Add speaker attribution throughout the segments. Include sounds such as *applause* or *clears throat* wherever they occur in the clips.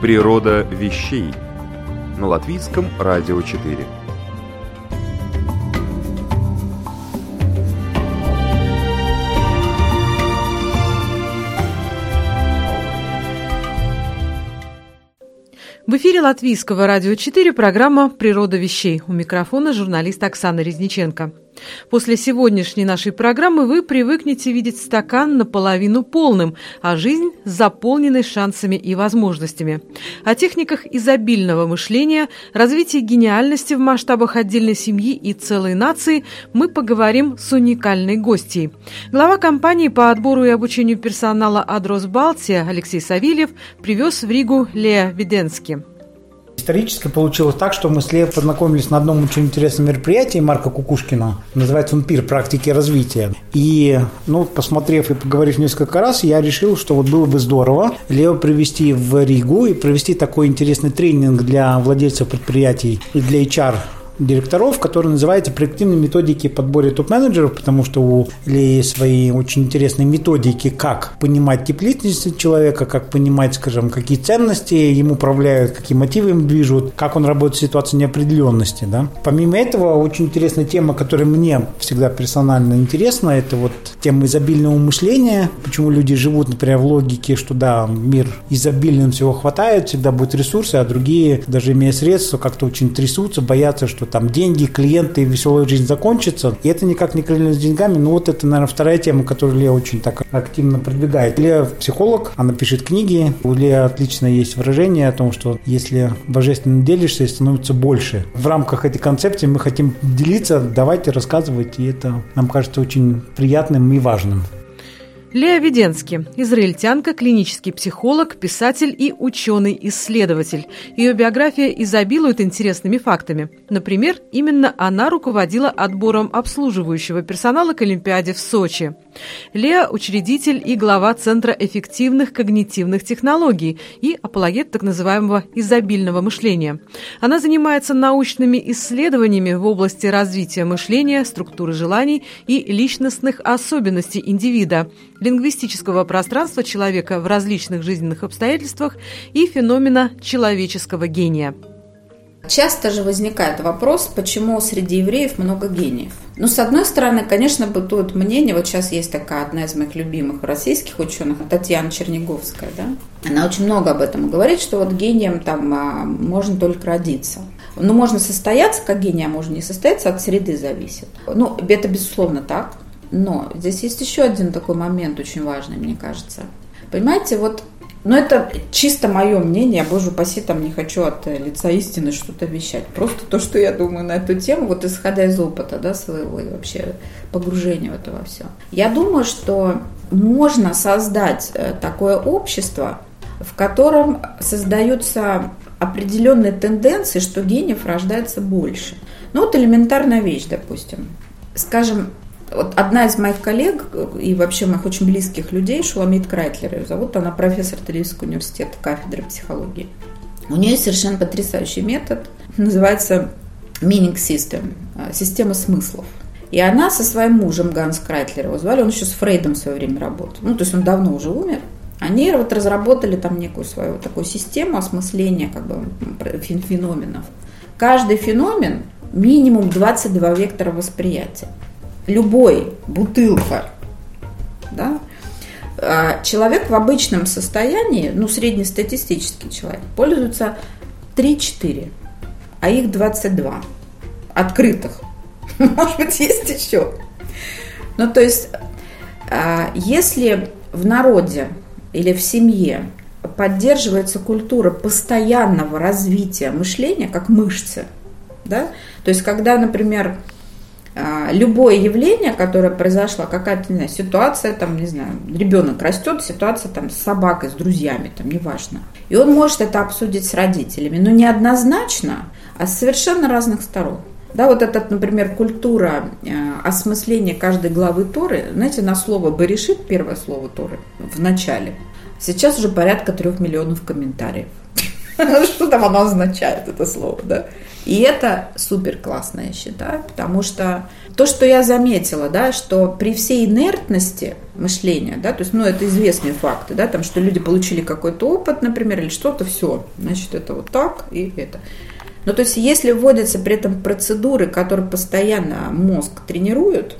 Speaker 1: Природа вещей на латвийском радио 4.
Speaker 2: В эфире Латвийского радио 4 программа «Природа вещей». У микрофона журналист Оксана Резниченко. После сегодняшней нашей программы вы привыкнете видеть стакан наполовину полным, а жизнь заполненной шансами и возможностями. О техниках изобильного мышления, развитии гениальности в масштабах отдельной семьи и целой нации мы поговорим с уникальной гостьей. Глава компании по отбору и обучению персонала «Адрос Балтия» Алексей Савельев привез в Ригу Леа Виденски.
Speaker 3: Исторически получилось так, что мы с Леей познакомились на одном очень интересном мероприятии Марка Кукушкина. Называется он «Пир практики развития». И, ну, посмотрев и поговорив несколько раз, я решил, что вот было бы здорово Лео привести в Ригу и провести такой интересный тренинг для владельцев предприятий и для HR директоров, который называется «Проективные методики подбора топ-менеджеров», потому что у Ильи свои очень интересные методики, как понимать тип личности человека, как понимать, скажем, какие ценности ему управляют, какие мотивы им движут, как он работает в ситуации неопределенности. Да? Помимо этого, очень интересная тема, которая мне всегда персонально интересна, это вот тема изобильного мышления, почему люди живут, например, в логике, что да, мир изобильным всего хватает, всегда будут ресурсы, а другие, даже имея средства, как-то очень трясутся, боятся, что там деньги, клиенты веселая жизнь закончится. И это никак не коррелирует с деньгами. Но вот это, наверное, вторая тема, которую Лея очень так активно продвигает. Лея психолог, она пишет книги. У Лея отлично есть выражение о том, что если божественно делишься, становится больше. В рамках этой концепции мы хотим делиться, давайте рассказывать, и это нам кажется очень приятным и важным.
Speaker 2: Лея Веденски – израильтянка, клинический психолог, писатель и ученый-исследователь. Ее биография изобилует интересными фактами. Например, именно она руководила отбором обслуживающего персонала к Олимпиаде в Сочи. Лея – учредитель и глава Центра эффективных когнитивных технологий и апологет так называемого изобильного мышления. Она занимается научными исследованиями в области развития мышления, структуры желаний и личностных особенностей индивида – лингвистического пространства человека в различных жизненных обстоятельствах и феномена человеческого гения.
Speaker 4: Часто же возникает вопрос, почему среди евреев много гениев. Ну, с одной стороны, конечно, бытует мнение, вот сейчас есть такая одна из моих любимых российских ученых, Татьяна Черниговская, да, она очень много об этом говорит, что вот гением там а, можно только родиться. Ну, можно состояться как гений, а можно не состояться, от среды зависит. Ну, это безусловно так. Но здесь есть еще один такой момент очень важный, мне кажется. Понимаете, вот но это чисто мое мнение, боже упаси, там не хочу от лица истины что-то вещать. Просто то, что я думаю на эту тему, вот исходя из опыта да, своего и вообще погружения в это во все. Я думаю, что можно создать э, такое общество, в котором создаются определенные тенденции, что гениев рождается больше. Ну вот элементарная вещь, допустим. Скажем, вот одна из моих коллег и вообще моих очень близких людей, Шуламит Крайтлер ее зовут, она профессор Тель-Авивского университета, кафедры психологии. У нее совершенно потрясающий метод, называется meaning system, а, система смыслов. И она со своим мужем Ганс Крайтлер, его звали, он еще с Фрейдом в свое время работал. Ну, то есть он давно уже умер. Они вот разработали там некую свою такую систему осмысления как бы феноменов. Каждый феномен минимум 22 вектора восприятия любой, бутылка, да, а, человек в обычном состоянии, ну, среднестатистический человек, пользуется 3-4, а их 22 открытых. *laughs* Может быть, есть еще. Ну, то есть, а, если в народе или в семье поддерживается культура постоянного развития мышления, как мышцы, да, то есть, когда, например, любое явление, которое произошло, какая-то, не знаю, ситуация, там, не знаю, ребенок растет, ситуация там с собакой, с друзьями, там, неважно. И он может это обсудить с родителями, но не однозначно, а с совершенно разных сторон. Да, вот этот, например, культура э, осмысления каждой главы Торы, знаете, на слово «берешит», первое слово Торы, в начале, сейчас уже порядка трех миллионов комментариев. *laughs* Что там оно означает, это слово, да? И это супер классно, я считаю, потому что то, что я заметила, да, что при всей инертности мышления, да, то есть, ну, это известные факты, да, там, что люди получили какой-то опыт, например, или что-то, все, значит, это вот так и это. Но то есть, если вводятся при этом процедуры, которые постоянно мозг тренируют,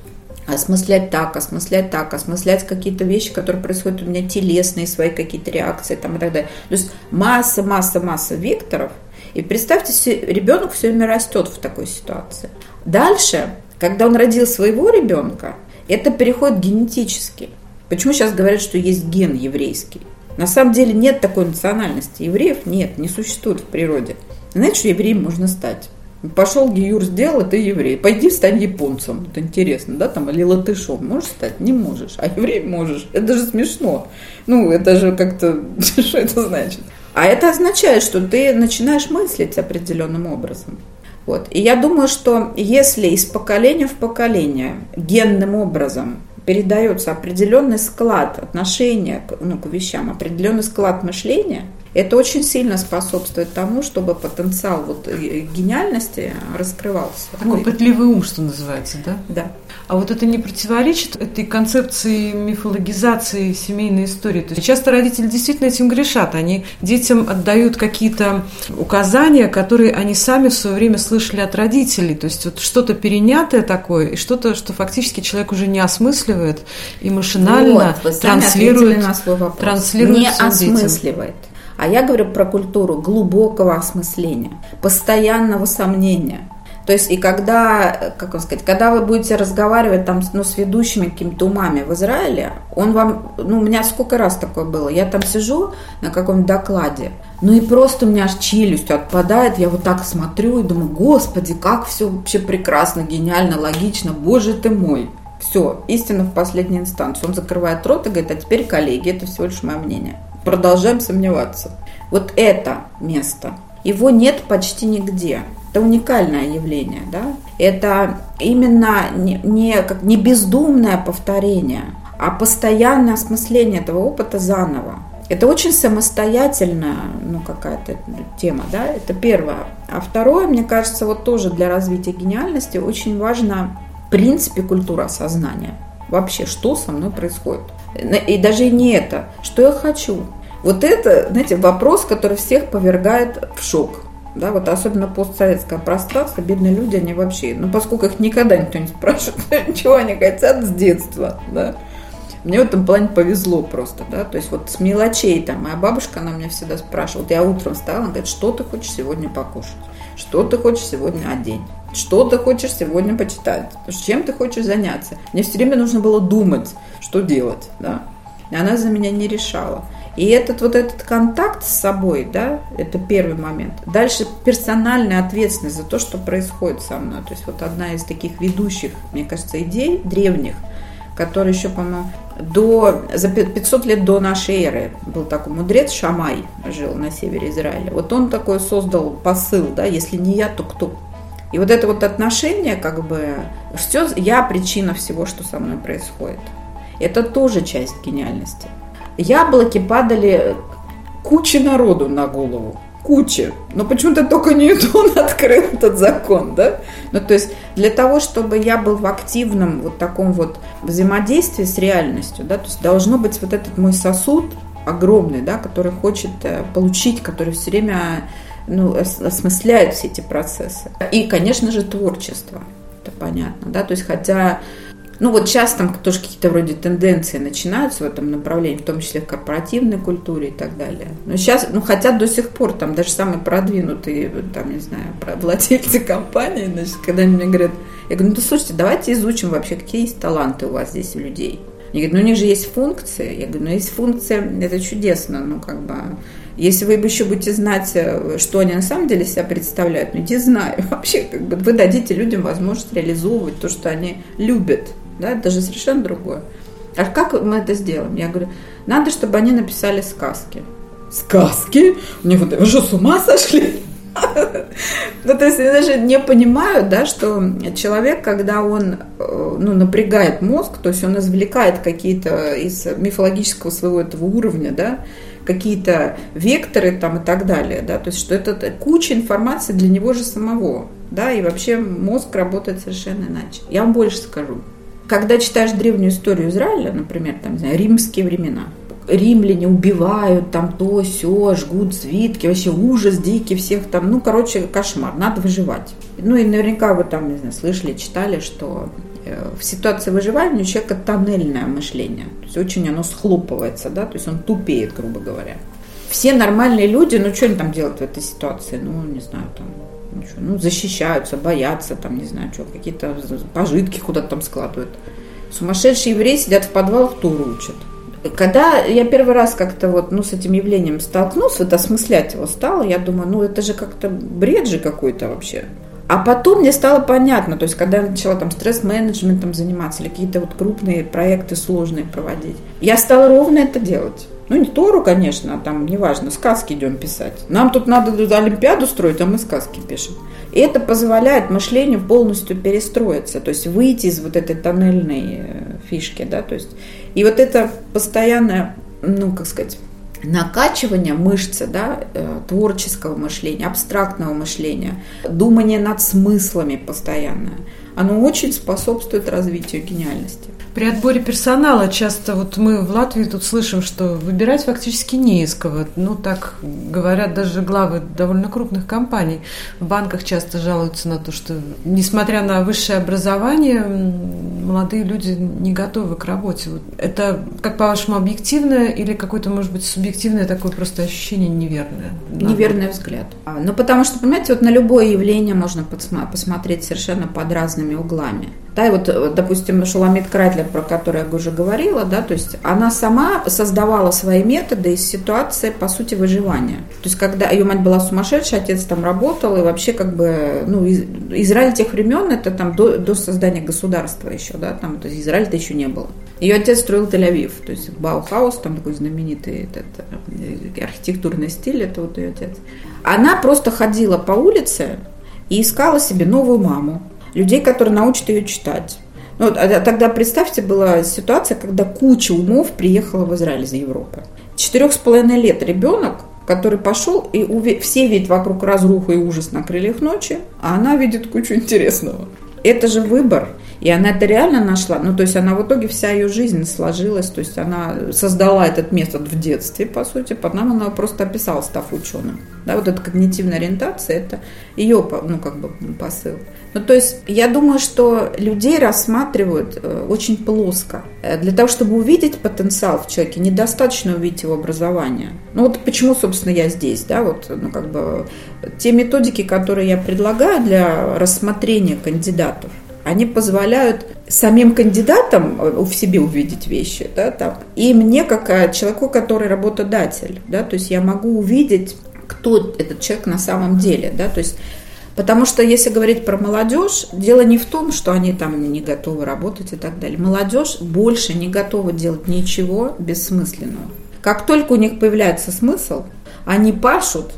Speaker 4: осмыслять так, осмыслять так, осмыслять какие-то вещи, которые происходят у меня телесные, свои какие-то реакции там, и так далее. То есть масса, масса, масса векторов. И представьте, ребенок все время растет в такой ситуации. Дальше, когда он родил своего ребенка, это переходит генетически. Почему сейчас говорят, что есть ген еврейский? На самом деле нет такой национальности. Евреев нет, не существует в природе. Знаете, что евреем можно стать? Пошел Гиюр сделал, ты еврей. Пойди стань японцем. Это интересно, да, там, или латышом. Можешь стать? Не можешь. А еврей можешь. Это же смешно. Ну, это же как-то, *laughs* что это значит? А это означает, что ты начинаешь мыслить определенным образом. Вот. И я думаю, что если из поколения в поколение генным образом передается определенный склад отношения ну, к вещам, определенный склад мышления – это очень сильно способствует тому, чтобы потенциал вот э, гениальности раскрывался.
Speaker 2: Такой пытливый ум, что называется, да?
Speaker 4: Да.
Speaker 2: А вот это не противоречит этой концепции мифологизации семейной истории? То есть часто родители действительно этим грешат. Они детям отдают какие-то указания, которые они сами в свое время слышали от родителей. То есть вот что-то перенятое такое, и что-то, что фактически человек уже не осмысливает и машинально вот, транслирует,
Speaker 4: на свой вопрос. транслирует не осмысливает. Детям. А я говорю про культуру глубокого осмысления, постоянного сомнения. То есть и когда, как вам сказать, когда вы будете разговаривать там ну, с ведущими какими-то умами в Израиле, он вам, ну у меня сколько раз такое было, я там сижу на каком-то докладе, ну и просто у меня аж челюсть отпадает, я вот так смотрю и думаю, господи, как все вообще прекрасно, гениально, логично, боже ты мой. Все, истина в последней инстанции. Он закрывает рот и говорит, а теперь, коллеги, это всего лишь мое мнение продолжаем сомневаться. Вот это место, его нет почти нигде. Это уникальное явление, да? Это именно не, не, как, не бездумное повторение, а постоянное осмысление этого опыта заново. Это очень самостоятельная ну, какая-то тема, да, это первое. А второе, мне кажется, вот тоже для развития гениальности очень важно в принципе культура сознания. Вообще, что со мной происходит. И даже не это, что я хочу. Вот это, знаете, вопрос, который всех повергает в шок. Да, вот особенно постсоветское пространство, бедные люди, они вообще, ну, поскольку их никогда никто не спрашивает, *laughs* чего они хотят с детства, да, мне в этом плане повезло просто, да, то есть вот с мелочей там, моя бабушка, она меня всегда спрашивала, вот я утром встала, она говорит, что ты хочешь сегодня покушать, что ты хочешь сегодня одеть, что ты хочешь сегодня почитать, чем ты хочешь заняться. Мне все время нужно было думать, что делать, да. И она за меня не решала. И этот вот этот контакт с собой, да, это первый момент. Дальше персональная ответственность за то, что происходит со мной. То есть вот одна из таких ведущих, мне кажется, идей древних, который еще, по-моему, до, за 500 лет до нашей эры был такой мудрец Шамай, жил на севере Израиля. Вот он такой создал посыл, да, если не я, то кто? И вот это вот отношение, как бы, все, я причина всего, что со мной происходит. Это тоже часть гениальности. Яблоки падали куче народу на голову. Куча. Но почему-то только Ньютон *laughs* открыл этот закон, да? Ну, то есть для того, чтобы я был в активном вот таком вот взаимодействии с реальностью, да, то есть должно быть вот этот мой сосуд огромный, да, который хочет э, получить, который все время ну, осмысляет все эти процессы. И, конечно же, творчество. Это понятно, да, то есть хотя ну вот сейчас там тоже какие-то вроде тенденции начинаются в этом направлении, в том числе в корпоративной культуре и так далее. Но сейчас, ну хотя до сих пор там даже самые продвинутые, там, не знаю, владельцы *laughs* компании, значит, когда они мне говорят, я говорю, ну слушайте, давайте изучим вообще, какие есть таланты у вас здесь у людей. Они говорят, ну у них же есть функции. Я говорю, ну есть функция, это чудесно, ну как бы... Если вы еще будете знать, э, что они на самом деле себя представляют, ну, не знаю. *laughs* Вообще, как бы вы дадите людям возможность реализовывать то, что они любят. Да, это же совершенно другое. А как мы это сделаем? Я говорю, надо, чтобы они написали сказки. Сказки? Них вот, вы что, с ума сошли? *laughs* Ну, то есть я даже не понимаю, да, что человек, когда он э, ну, напрягает мозг, то есть он извлекает какие-то из мифологического своего этого уровня, да, какие-то векторы там и так далее, да, то есть что это куча информации для него же самого, да, и вообще мозг работает совершенно иначе. Я вам больше скажу. Когда читаешь древнюю историю Израиля, например, там, не знаю, римские времена, римляне убивают там то, все, жгут свитки, вообще ужас дикий всех там, ну, короче, кошмар, надо выживать. Ну, и наверняка вы там, не знаю, слышали, читали, что в ситуации выживания у человека тоннельное мышление, то есть очень оно схлопывается, да, то есть он тупеет, грубо говоря. Все нормальные люди, ну, что они там делают в этой ситуации, ну, не знаю, там, ничего, ну, защищаются, боятся, там, не знаю, что, какие-то пожитки куда-то там складывают. Сумасшедшие евреи сидят в подвалах, туру учат. Когда я первый раз как-то вот, ну, с этим явлением столкнулся, вот осмыслять его стало, я думаю, ну, это же как-то бред же какой-то вообще. А потом мне стало понятно, то есть когда я начала там стресс-менеджментом заниматься или какие-то вот крупные проекты сложные проводить, я стала ровно это делать. Ну, не Тору, конечно, а там, неважно, сказки идем писать. Нам тут надо Олимпиаду строить, а мы сказки пишем. И это позволяет мышлению полностью перестроиться, то есть выйти из вот этой тоннельной э, фишки, да, то есть и вот это постоянное, ну, как сказать, накачивание мышцы, да, э, творческого мышления, абстрактного мышления, думание над смыслами постоянное, оно очень способствует развитию гениальности.
Speaker 2: При отборе персонала часто вот мы в Латвии тут слышим, что выбирать фактически не из кого. Ну, так говорят даже главы довольно крупных компаний. В банках часто жалуются на то, что, несмотря на высшее образование, молодые люди не готовы к работе. Вот это, как по-вашему, объективное или какое-то, может быть, субъективное такое просто ощущение неверное?
Speaker 4: Неверный взгляд. А, ну, потому что, понимаете, вот на любое явление можно посмотреть совершенно под разными углами. Да, и вот, э, допустим, Шуламит Кратлер, про которую я уже говорила, да, то есть она сама создавала свои методы из ситуации, по сути, выживания. То есть, когда ее мать была сумасшедшая, отец там работал, и вообще, как бы, ну, Израиль тех времен, это там до, до создания государства еще, да, там, то есть Израиль-то еще не было. Ее отец строил Тель-Авив, то есть Баухаус, там такой знаменитый этот, э, архитектурный стиль, это вот ее отец. Она просто ходила по улице и искала себе новую маму людей, которые научат ее читать. Ну, а, а тогда представьте, была ситуация, когда куча умов приехала в Израиль из Европы. Четырех с половиной лет ребенок, который пошел, и увид... все видят вокруг разруху и ужас на крыльях ночи, а она видит кучу интересного. Это же выбор. И она это реально нашла. Ну, то есть она в итоге вся ее жизнь сложилась. То есть она создала этот метод в детстве, по сути. Потом она просто описала, став ученым. Да, вот эта когнитивная ориентация, это ее, ну, как бы посыл. Ну, то есть я думаю, что людей рассматривают э, очень плоско. Э, для того, чтобы увидеть потенциал в человеке, недостаточно увидеть его образование. Ну, вот почему, собственно, я здесь, да, вот, ну, как бы, те методики, которые я предлагаю для рассмотрения кандидатов, они позволяют самим кандидатам э, в себе увидеть вещи, да, там, и мне, как человеку, который работодатель, да, то есть я могу увидеть, кто этот человек на самом деле, да, то есть Потому что если говорить про молодежь, дело не в том, что они там не готовы работать и так далее. Молодежь больше не готова делать ничего бессмысленного. Как только у них появляется смысл, они пашут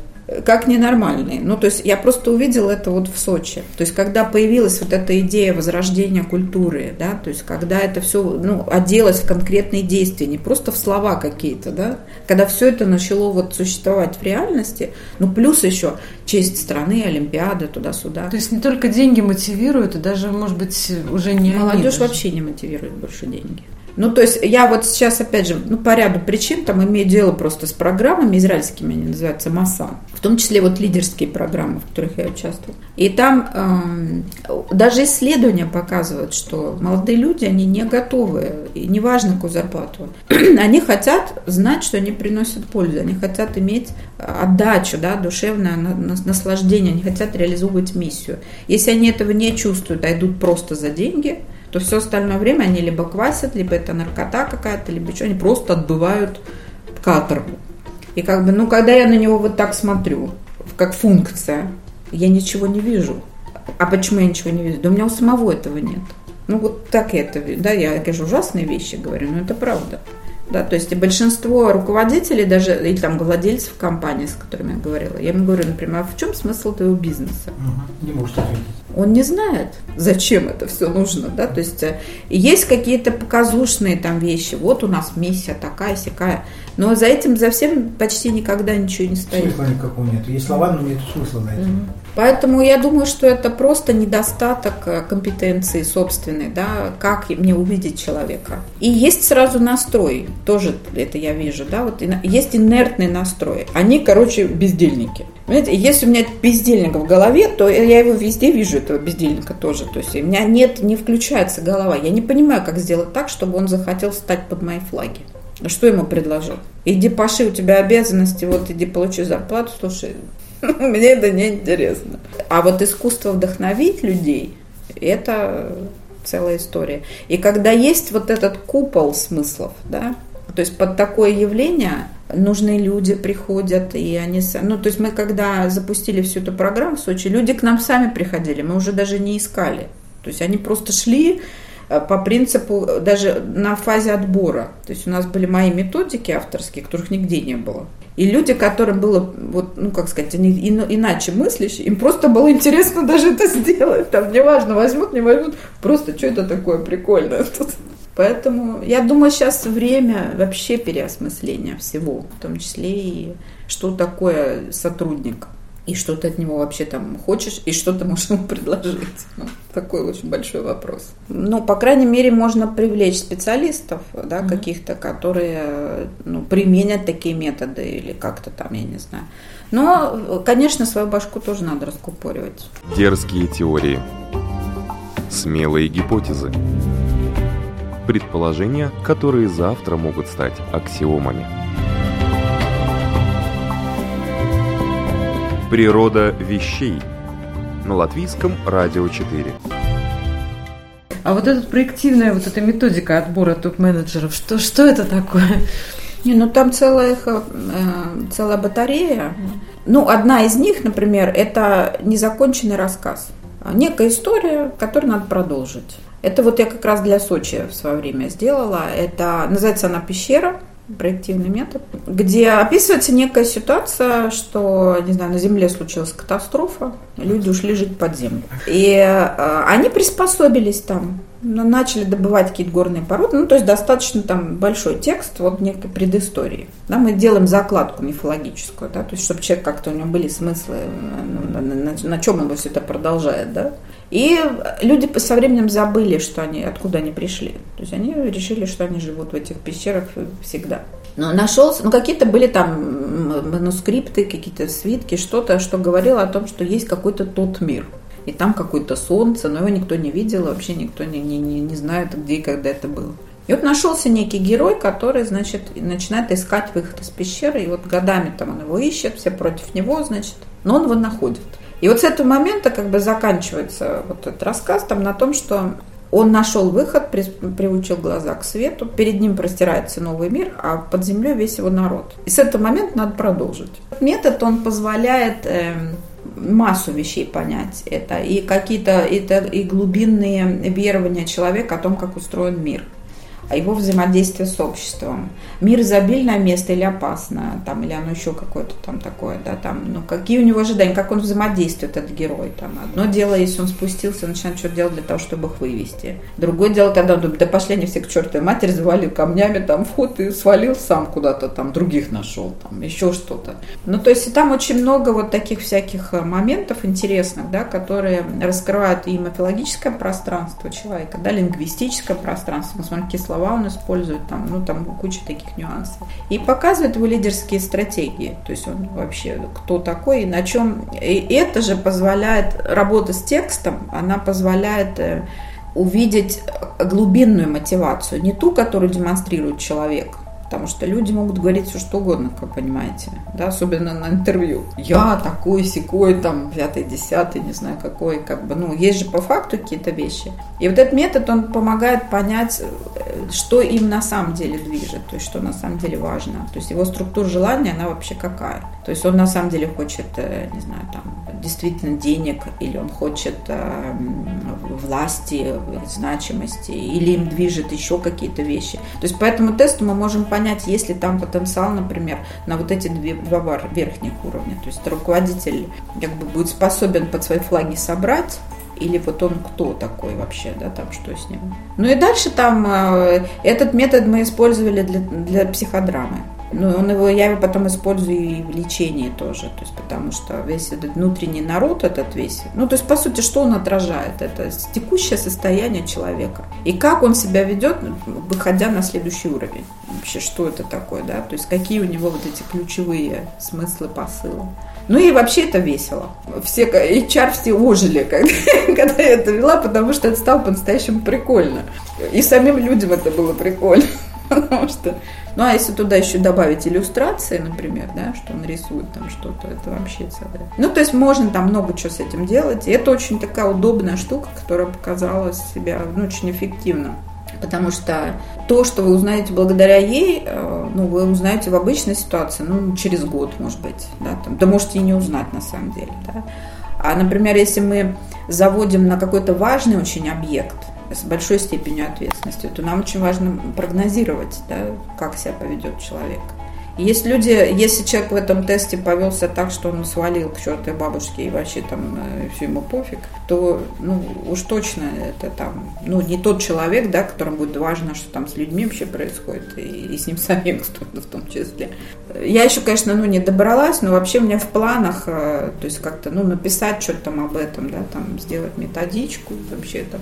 Speaker 4: как ненормальные. Ну, то есть я просто увидела это вот в Сочи. То есть когда появилась вот эта идея возрождения культуры, да, то есть когда это все, ну, оделось в конкретные действия, не просто в слова какие-то, да, когда все это начало вот существовать в реальности, ну, плюс еще честь страны, Олимпиада, туда-сюда.
Speaker 2: То есть не только деньги мотивируют, и даже, может быть, уже не
Speaker 4: Молодежь вообще не мотивирует больше деньги. Ну, то есть я вот сейчас, опять же, ну, по ряду причин там имею дело просто с программами израильскими, они называются МАСА, в том числе вот лидерские программы, в которых я участвую. И там э, даже исследования показывают, что молодые люди, они не готовы, и неважно какую зарплату, *clears throat* они хотят знать, что они приносят пользу, они хотят иметь отдачу, да, душевное наслаждение, они хотят реализовывать миссию. Если они этого не чувствуют, а идут просто за деньги – то все остальное время они либо квасят, либо это наркота какая-то, либо что, они просто отбывают каторгу. И как бы, ну, когда я на него вот так смотрю, как функция, я ничего не вижу. А почему я ничего не вижу? Да у меня у самого этого нет. Ну, вот так я это вижу. Да, я, конечно, ужасные вещи говорю, но это правда. Да, то есть и большинство руководителей, даже или там владельцев компании, с которыми я говорила, я ему говорю, например, а в чем смысл твоего бизнеса?
Speaker 3: Угу. Не может ответить.
Speaker 4: Он не знает, зачем это все нужно, да, то есть э, есть какие-то показушные там вещи, вот у нас миссия такая, сякая, но за этим, за всем почти никогда ничего не стоит.
Speaker 3: Смысла никакого нет. Есть слова, но нет смысла этим.
Speaker 4: Мгм. Поэтому я думаю, что это просто недостаток э, компетенции собственной, да, как мне увидеть человека. И есть сразу настрой, тоже это я вижу, да, вот есть инертный настрой. Они, короче, бездельники. Понимаете, если у меня бездельник в голове, то я его везде вижу, этого бездельника тоже. То есть у меня нет, не включается голова. Я не понимаю, как сделать так, чтобы он захотел встать под мои флаги. Что ему предложил? Иди паши, у тебя обязанности, вот иди получи зарплату. Слушай, *laughs* мне это не интересно. А вот искусство вдохновить людей, это целая история. И когда есть вот этот купол смыслов, да, то есть под такое явление нужные люди приходят, и они... Ну, то есть мы когда запустили всю эту программу в Сочи, люди к нам сами приходили, мы уже даже не искали. То есть они просто шли э, по принципу даже на фазе отбора. То есть у нас были мои методики авторские, которых нигде не было. И люди, которым было, вот, ну, как сказать, они ин- иначе мыслящие, им просто было интересно даже это сделать. Там неважно, возьмут, не возьмут, просто что это такое прикольное. Поэтому я думаю, сейчас время вообще переосмысления всего, в том числе и что такое сотрудник, и что ты от него вообще там хочешь, и что ты можешь *laughs* ему предложить. Ну, такой очень большой вопрос. Ну, по крайней мере, можно привлечь специалистов, да, каких-то, которые ну, применят такие методы или как-то там, я не знаю. Но, конечно, свою башку тоже надо раскупоривать.
Speaker 1: Дерзкие теории. Смелые гипотезы. Предположения, которые завтра могут стать аксиомами. Природа вещей. На латвийском радио 4.
Speaker 2: А вот эта проективная вот эта методика отбора топ-менеджеров, что, что это такое?
Speaker 4: Не, ну там целая, их, э, целая батарея. Ну, одна из них, например, это незаконченный рассказ. Некая история, которую надо продолжить. Это вот я как раз для Сочи в свое время сделала. Это называется она «Пещера», проективный метод, где описывается некая ситуация, что, не знаю, на Земле случилась катастрофа, люди ушли жить под землю. И э, они приспособились там, начали добывать какие-то горные породы, ну, то есть достаточно там большой текст, вот некой предыстории. Да, мы делаем закладку мифологическую, да, то есть чтобы человек как-то у него были смыслы, э, ну, на, на- на чем он все это продолжает, да. И люди со временем забыли, что они, откуда они пришли. То есть они решили, что они живут в этих пещерах всегда. Но нашелся, ну какие-то были там манускрипты, какие-то свитки, что-то, что говорило о том, что есть какой-то тот мир. И там какое-то солнце, но его никто не видел, вообще никто не, не, не, не знает, где и когда это было. И вот нашелся некий герой, который, значит, начинает искать выход из пещеры, и вот годами там он его ищет, все против него, значит, но он его находит. И вот с этого момента как бы заканчивается вот этот рассказ там на том, что он нашел выход, при- приучил глаза к свету, перед ним простирается новый мир, а под землей весь его народ. И с этого момента надо продолжить. Метод, он позволяет эм, массу вещей понять. Это и какие-то это и глубинные верования человека о том, как устроен мир о его взаимодействии с обществом. Мир изобильное место или опасное, там, или оно еще какое-то там такое, да, там, ну, какие у него ожидания, как он взаимодействует, этот герой, там. Одно дело, если он спустился, начинает что-то делать для того, чтобы их вывести. Другое дело, тогда он думает, да пошли они все к чертовой матери, завалил камнями там вход и свалил сам куда-то там, других нашел, там, еще что-то. Ну, то есть, там очень много вот таких всяких э, моментов интересных, да, которые раскрывают и мифологическое пространство человека, да, лингвистическое пространство, мы смотрим, какие слова он использует, там, ну, там куча таких нюансов. И показывает его лидерские стратегии, то есть он вообще кто такой и на чем. И это же позволяет, работа с текстом, она позволяет э, увидеть глубинную мотивацию, не ту, которую демонстрирует человек, Потому что люди могут говорить все что угодно, как понимаете, да, особенно на интервью. Я такой, секой, там, пятый, десятый, не знаю какой, как бы, ну, есть же по факту какие-то вещи. И вот этот метод, он помогает понять, э, что им на самом деле движет, то есть что на самом деле важно. То есть его структура желания, она вообще какая. То есть он на самом деле хочет, э, не знаю, там, действительно денег, или он хочет э, власти, значимости, или им движет еще какие-то вещи. То есть по этому тесту мы можем понять, есть ли там потенциал, например, на вот эти две, два верхних уровня. То есть руководитель как бы будет способен под свои флаги собрать или вот он кто такой вообще, да, там что с ним. Ну и дальше там э, этот метод мы использовали для, для психодрамы. Ну, он его, я его потом использую и в лечении тоже, то есть потому что весь этот внутренний народ, этот весь, ну, то есть, по сути, что он отражает? Это текущее состояние человека. И как он себя ведет, выходя на следующий уровень. Вообще, что это такое, да? То есть, какие у него вот эти ключевые смыслы, посылы. Ну и вообще это весело. Все HR все ожили, *laughs* когда, когда я это вела, потому что это стало по-настоящему прикольно. И самим людям это было прикольно. *laughs* Потому что, ну а если туда еще добавить иллюстрации, например, да, что он рисует там что-то, это вообще целое. Ну, то есть можно там много чего с этим делать. И это очень такая удобная штука, которая показала себя ну, очень эффективно. Потому что то, что вы узнаете благодаря ей, э, ну, вы узнаете в обычной ситуации, ну, через год, может быть, да, там, да можете и не узнать на самом деле, да. А, например, если мы заводим на какой-то важный очень объект, с большой степенью ответственности, то нам очень важно прогнозировать, да, как себя поведет человек. Если люди, если человек в этом тесте повелся так, что он свалил к чертой бабушке и вообще там э, все ему пофиг, то ну уж точно это там, ну не тот человек, да, которому будет важно, что там с людьми вообще происходит, и, и с ним *laughs* самим в том числе. Я еще, конечно, ну не добралась, но вообще у меня в планах, э, то есть как-то, ну написать что-то там об этом, да, там сделать методичку, вообще там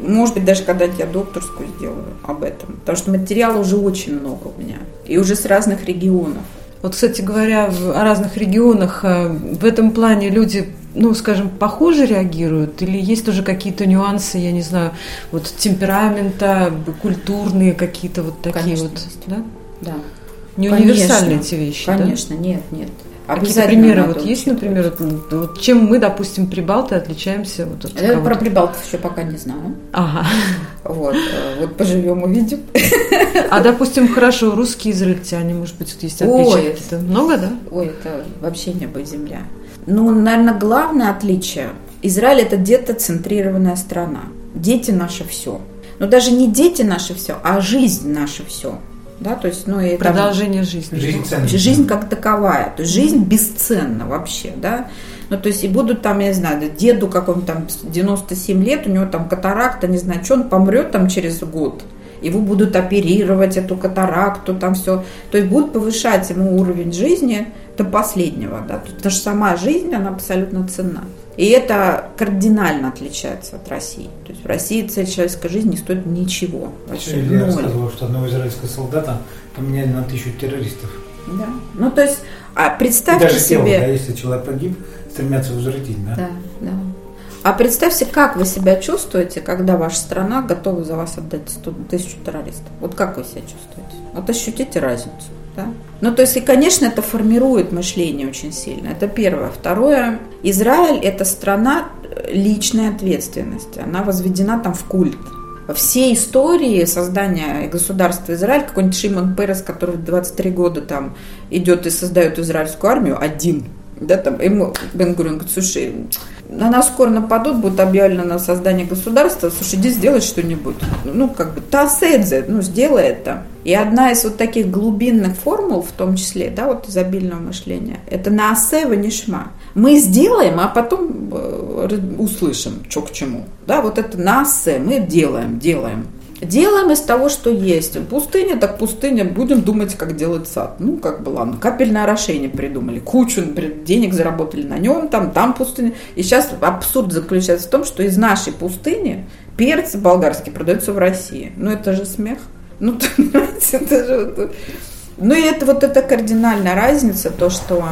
Speaker 4: может быть, даже когда я докторскую сделаю об этом. Потому что материала уже очень много у меня. И уже с разных регионов.
Speaker 2: Вот, кстати говоря, о разных регионах э, в этом плане люди, ну, скажем, похоже реагируют? Или есть тоже какие-то нюансы, я не знаю, вот темперамента, культурные какие-то вот такие
Speaker 4: Конечно,
Speaker 2: вот,
Speaker 4: есть.
Speaker 2: да?
Speaker 4: Да.
Speaker 2: Не универсальные эти вещи,
Speaker 4: Конечно, да? нет, нет.
Speaker 2: Какие-то примеры вот есть, например, вот, вот чем мы, допустим, прибалты отличаемся вот от
Speaker 4: Я про прибалтов еще пока не знаю.
Speaker 2: Ага.
Speaker 4: Вот, э, вот поживем, увидим.
Speaker 2: А, допустим, хорошо, русские израильтяне, может быть, тут есть отличия какие-то. Много, да?
Speaker 4: Ой, это вообще небо и земля. Ну, наверное, главное отличие. Израиль – это детоцентрированная страна. Дети – наше все. Но даже не дети – наше все, а жизнь – наше все да, то есть, ну, и
Speaker 2: Продолжение там, жизни.
Speaker 3: Жизнь, ценна.
Speaker 4: жизнь как таковая, то есть жизнь бесценна вообще, да, ну, то есть, и будут там, я не знаю, деду какому-то там 97 лет, у него там катаракта, не знаю, что, он помрет там через год, его будут оперировать, эту катаракту, там все, то есть будут повышать ему уровень жизни до последнего, да, потому что сама жизнь, она абсолютно ценна. И это кардинально отличается от России. То есть в России цель человеческой жизни не стоит ничего.
Speaker 3: Вообще, я рассказывала, что одного израильского солдата поменяли на тысячу террористов.
Speaker 4: Да. Ну, то есть, а представьте
Speaker 3: И даже
Speaker 4: себе...
Speaker 3: Тело, да, если человек погиб, стремятся возвратить, да?
Speaker 4: Да, да. А представьте, как вы себя чувствуете, когда ваша страна готова за вас отдать 100, тысячу террористов. Вот как вы себя чувствуете? Вот ощутите разницу. Да? Ну, то есть, и, конечно, это формирует мышление очень сильно. Это первое. Второе, Израиль – это страна э, личной ответственности. Она возведена там в культ. Во всей истории создания государства Израиль, какой-нибудь Шимон Перес, который в 23 года там идет и создает израильскую армию, один – да, там, ему Бен Гурин говорит, слушай, на нас скоро нападут, будет объявлено на создание государства, слушай, иди сделай что-нибудь. Ну, как бы, таседзе, ну, сделай это. И одна из вот таких глубинных формул, в том числе, да, вот изобильного мышления, это на асе нишма. Мы сделаем, а потом э, услышим, что к чему. Да, вот это на мы делаем, делаем. Делаем из того, что есть. Пустыня, так пустыня, будем думать, как делать сад. Ну, как бы, ладно, капельное орошение придумали, кучу например, денег заработали на нем, там, там пустыня. И сейчас абсурд заключается в том, что из нашей пустыни перец болгарский продается в России. Ну, это же смех. Ну, *laughs* это же... Ну и это вот эта кардинальная разница, то, что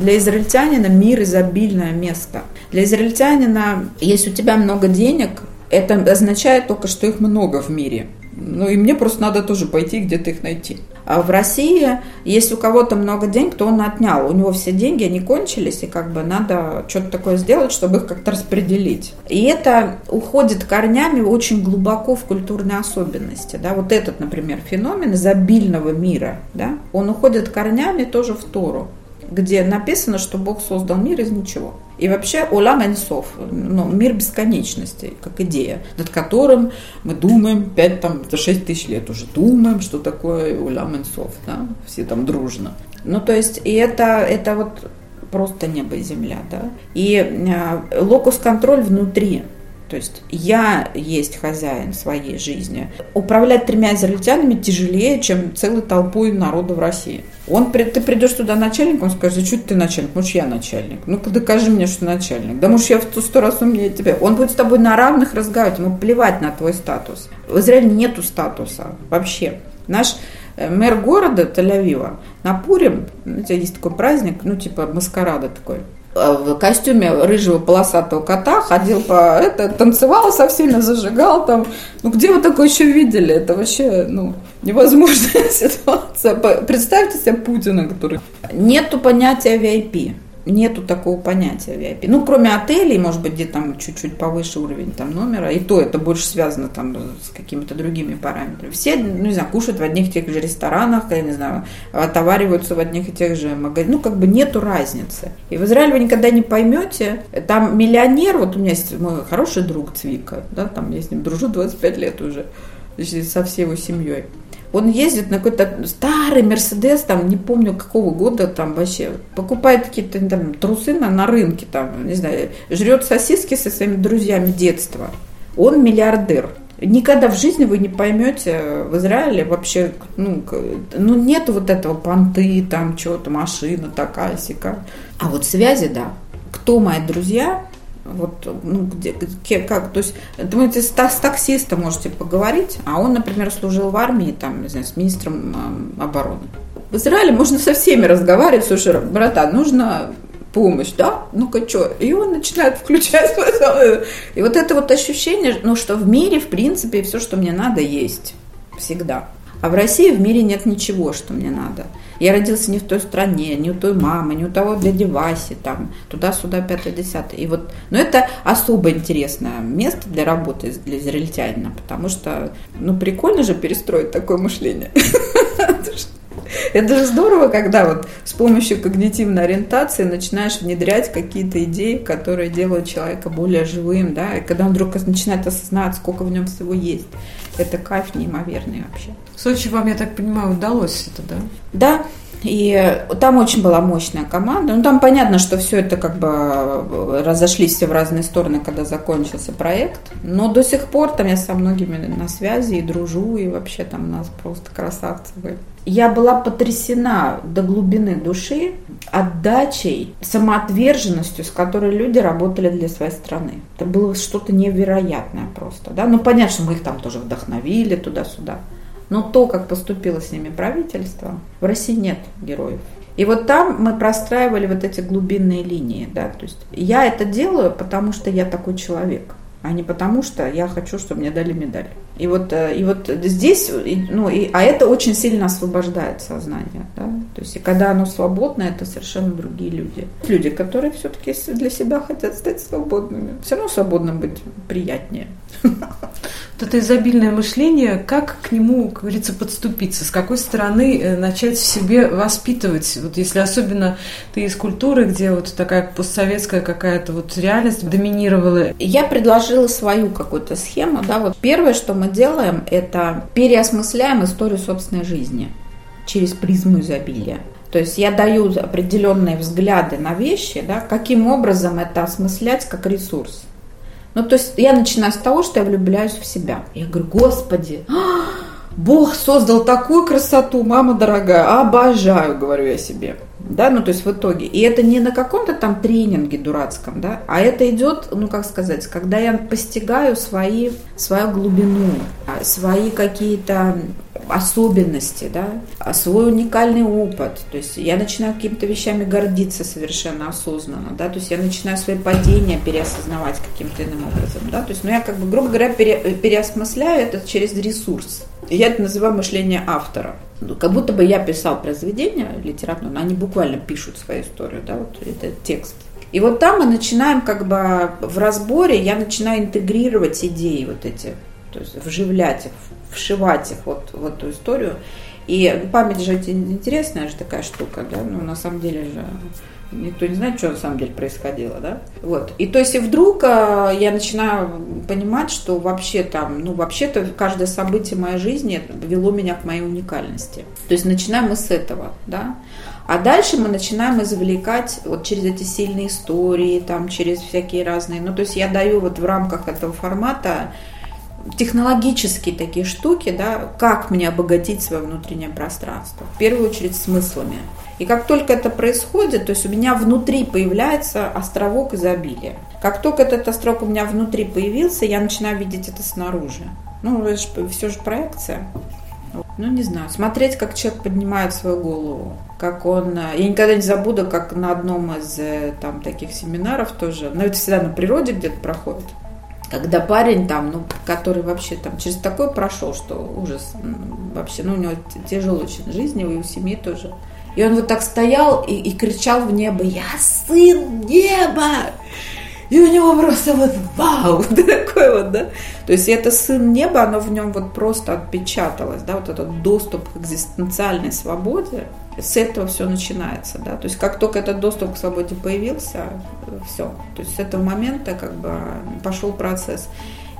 Speaker 4: для израильтянина мир изобильное место. Для израильтянина, если у тебя много денег, это означает только, что их много в мире. Ну и мне просто надо тоже пойти где-то их найти. А в России, если у кого-то много денег, то он отнял. У него все деньги, они кончились, и как бы надо что-то такое сделать, чтобы их как-то распределить. И это уходит корнями очень глубоко в культурные особенности. Да? Вот этот, например, феномен изобильного мира, да? он уходит корнями тоже в Тору где написано, что Бог создал мир из ничего. И вообще Улам Энсов, ну, мир бесконечности, как идея, над которым мы думаем 5, там, 6 тысяч лет уже думаем, что такое Улам Энсов, да, все там дружно. Ну, то есть, и это, это вот просто небо и земля, да. И э, локус-контроль внутри, то есть я есть хозяин своей жизни. Управлять тремя израильтянами тяжелее, чем целой толпой народа в России. Он, ты придешь туда начальником, он скажет, что ты начальник? Может, я начальник? Ну-ка докажи мне, что начальник. Да может, я в сто раз умнее тебя. Он будет с тобой на равных разговаривать, ему плевать на твой статус. В Израиле нету статуса вообще. Наш э, мэр города Тель-Авива на Пурим, знаете, есть такой праздник, ну, типа маскарада такой, в костюме рыжего полосатого кота, ходил по это, танцевал со всеми, зажигал там. Ну где вы такое еще видели? Это вообще, ну, невозможная *laughs* ситуация. Представьте себе Путина, который... Нету понятия VIP нету такого понятия VIP. Ну, кроме отелей, может быть, где там чуть-чуть повыше уровень там номера, и то это больше связано там с какими-то другими параметрами. Все, ну, не знаю, кушают в одних и тех же ресторанах, я не знаю, отовариваются в одних и тех же магазинах. Ну, как бы нету разницы. И в Израиле вы никогда не поймете, там миллионер, вот у меня есть мой хороший друг Цвика, да, там я с ним дружу 25 лет уже, со всей его семьей. Он ездит на какой-то старый Мерседес, там, не помню какого года, там вообще, покупает какие-то там трусы на, на рынке, там, не знаю, жрет сосиски со своими друзьями детства. Он миллиардер. Никогда в жизни вы не поймете в Израиле вообще, ну, ну нет вот этого понты, там, чего-то, машина такая, сика. А вот связи, да. Кто мои друзья, вот, ну, где, как, то есть, думаете, с, с таксистом можете поговорить, а он, например, служил в армии, там, не знаю, с министром э, обороны. В Израиле можно со всеми разговаривать, слушай, братан, нужно помощь, да, ну-ка, что? И он начинает включать. И вот это вот ощущение, ну, что в мире, в принципе, все, что мне надо, есть всегда. А в России в мире нет ничего, что мне надо. Я родился не в той стране, не у той мамы, не у того дяди Васи, там, туда-сюда, пятое, десятое. И вот, но это особо интересное место для работы для израильтянина, потому что, ну, прикольно же перестроить такое мышление. *laughs* Это же здорово, когда вот с помощью когнитивной ориентации начинаешь внедрять какие-то идеи, которые делают человека более живым, да, и когда он вдруг начинает осознавать, сколько в нем всего есть. Это кайф неимоверный вообще.
Speaker 2: В Сочи вам, я так понимаю, удалось это, да?
Speaker 4: Да, и там очень была мощная команда. Ну, там понятно, что все это как бы э, разошлись все в разные стороны, когда закончился проект. Но до сих пор там я со многими на связи и дружу, и вообще там у нас просто красавцы были. Я была потрясена до глубины души отдачей, самоотверженностью, с которой люди работали для своей страны. Это было что-то невероятное просто. Да? Ну, понятно, что мы их там тоже вдохновили туда-сюда. Но то, как поступило с ними правительство, в России нет героев. И вот там мы простраивали вот эти глубинные линии, да, то есть я это делаю, потому что я такой человек а не потому, что я хочу, чтобы мне дали медаль. И вот, э, и вот здесь, ну, и, а это очень сильно освобождает сознание. Да? То есть, и когда оно свободно, это совершенно другие люди. Люди, которые все-таки для себя хотят стать свободными. Все равно свободным быть приятнее. *laughs*
Speaker 2: Это изобильное мышление, как к нему, как говорится, подступиться, с какой стороны э, начать в себе воспитывать, вот если особенно ты из культуры, где вот такая постсоветская какая-то вот реальность доминировала.
Speaker 4: Я предложила свою какую-то схему, да, вот первое, что мы делаем, это переосмысляем историю собственной жизни через призму изобилия. То есть я даю определенные взгляды на вещи, да, каким образом это осмыслять как ресурс. Ну, то есть я начинаю с того, что я влюбляюсь в себя. Я говорю, Господи, Бог создал такую красоту, мама дорогая, обожаю, говорю я себе. Да, ну то есть в итоге. И это не на каком-то там тренинге дурацком, да, а это идет, ну как сказать, когда я постигаю свои, свою глубину, а, свои какие-то особенности, да, а свой уникальный опыт. То есть я начинаю какими-то вещами гордиться совершенно осознанно, да, то есть я начинаю свои падения переосознавать каким-то иным образом, да, то есть, ну я как бы, грубо говоря, пере, переосмысляю это через ресурс. Я это называю мышление автора. Ну, как будто бы я писал произведение литературное, они буквально пишут свою историю, да, вот это текст. И вот там мы начинаем как бы в разборе, я начинаю интегрировать идеи вот эти, то есть вживлять их, вшивать их вот в эту историю. И память же интересная же такая штука, да, ну на самом деле же никто не знает, что на самом деле происходило, да. Вот. И то есть и вдруг а, я начинаю понимать, что вообще там, ну вообще-то каждое событие моей жизни вело меня к моей уникальности. То есть начинаем мы с этого, да. А дальше мы начинаем извлекать вот через эти сильные истории, там, через всякие разные. Ну, то есть я даю вот в рамках этого формата технологические такие штуки, да, как мне обогатить свое внутреннее пространство. В первую очередь смыслами. И как только это происходит, то есть у меня внутри появляется островок изобилия. Как только этот островок у меня внутри появился, я начинаю видеть это снаружи. Ну, это же, все же проекция. Ну, не знаю. Смотреть, как человек поднимает свою голову. Как он... Э, я никогда не забуду, как на одном из э, там таких семинаров тоже... Ну, это всегда на природе где-то проходит когда парень там, ну, который вообще там через такое прошел, что ужас вообще, ну, у него тяжело очень жизнь, и у семьи тоже. И он вот так стоял и, и кричал в небо, я сын неба! И у него просто вот вау, *laughs* такой вот, да. То есть это сын неба, оно в нем вот просто отпечаталось, да, вот этот доступ к экзистенциальной свободе, с этого все начинается, да, то есть как только этот доступ к свободе появился, все, то есть с этого момента как бы пошел процесс.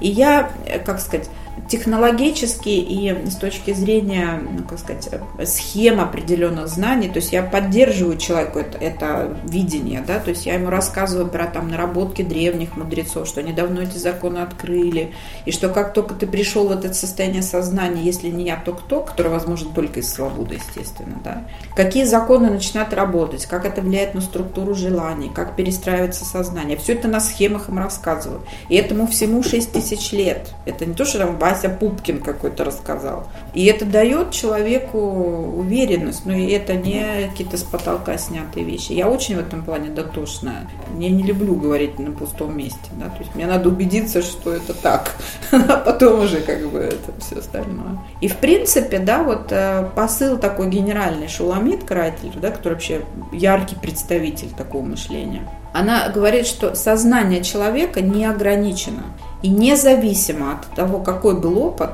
Speaker 4: И я, как сказать, технологически и с точки зрения, ну, как сказать, схем определенных знаний, то есть я поддерживаю человеку это, это видение, да, то есть я ему рассказываю про там наработки древних мудрецов, что они давно эти законы открыли, и что как только ты пришел в это состояние сознания, если не я, то кто, который возможен только из свободы, естественно, да, какие законы начинают работать, как это влияет на структуру желаний, как перестраивается сознание, все это на схемах им рассказываю, и этому всему 6 тысяч лет, это не то, что там Вася Пупкин какой-то рассказал. И это дает человеку уверенность, но и это не какие-то с потолка снятые вещи. Я очень в этом плане дотошная. Я не люблю говорить на пустом месте. Да? То есть мне надо убедиться, что это так, *laughs* а потом уже как бы это все остальное. И в принципе, да, вот э, посыл такой генеральный Шуламид Крайтель, да, который вообще яркий представитель такого мышления, она говорит, что сознание человека не ограничено. И независимо от того, какой был опыт,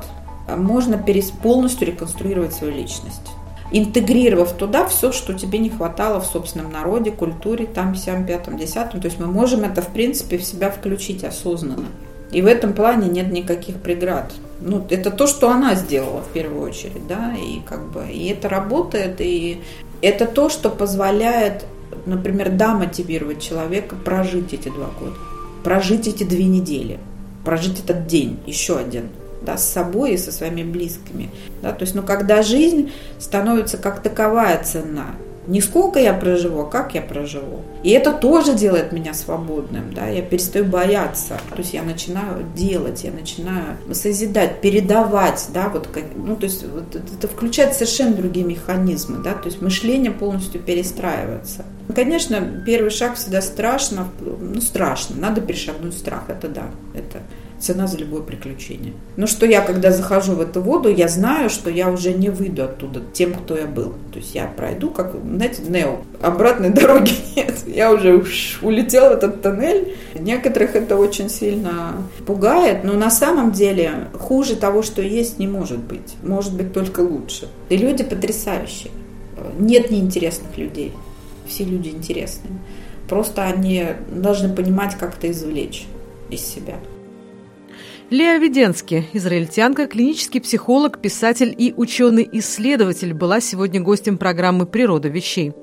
Speaker 4: можно полностью реконструировать свою личность интегрировав туда все, что тебе не хватало в собственном народе, культуре, там, сям, пятом, десятом. То есть мы можем это, в принципе, в себя включить осознанно. И в этом плане нет никаких преград. Ну, это то, что она сделала в первую очередь, да, и как бы, и это работает, и это то, что позволяет, например, да, мотивировать человека прожить эти два года, прожить эти две недели – прожить этот день, еще один, да, с собой и со своими близкими. Да, то есть, ну, когда жизнь становится как таковая цена, не сколько я проживу, а как я проживу. И это тоже делает меня свободным, да, я перестаю бояться, то есть я начинаю делать, я начинаю созидать, передавать, да, вот, ну, то есть вот, это включает совершенно другие механизмы, да, то есть мышление полностью перестраивается. Конечно, первый шаг всегда страшно, ну, страшно, надо перешагнуть страх, это да, это цена за любое приключение. Но что я, когда захожу в эту воду, я знаю, что я уже не выйду оттуда тем, кто я был. То есть я пройду, как, знаете, Нео. Обратной дороги *laughs* нет. Я уже уж улетел в этот тоннель. Некоторых это очень сильно пугает, но на самом деле хуже того, что есть, не может быть. Может быть только лучше. И люди потрясающие. Нет неинтересных людей. Все люди интересные. Просто они должны понимать, как это извлечь из себя.
Speaker 2: Леа Веденски, израильтянка, клинический психолог, писатель и ученый-исследователь, была сегодня гостем программы «Природа вещей».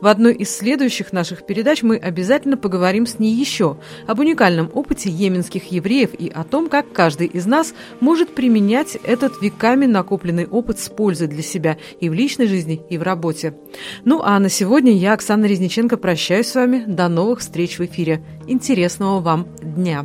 Speaker 2: В одной из следующих наших передач мы обязательно поговорим с ней еще об уникальном опыте йеменских евреев и о том, как каждый из нас может применять этот веками накопленный опыт с пользой для себя и в личной жизни, и в работе. Ну а на сегодня я, Оксана Резниченко, прощаюсь с вами. До новых встреч в эфире. Интересного вам дня!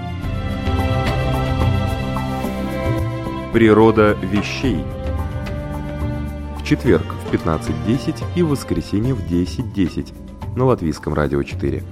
Speaker 1: Природа вещей. В четверг в 15.10 и в воскресенье в 10.10 на Латвийском радио 4.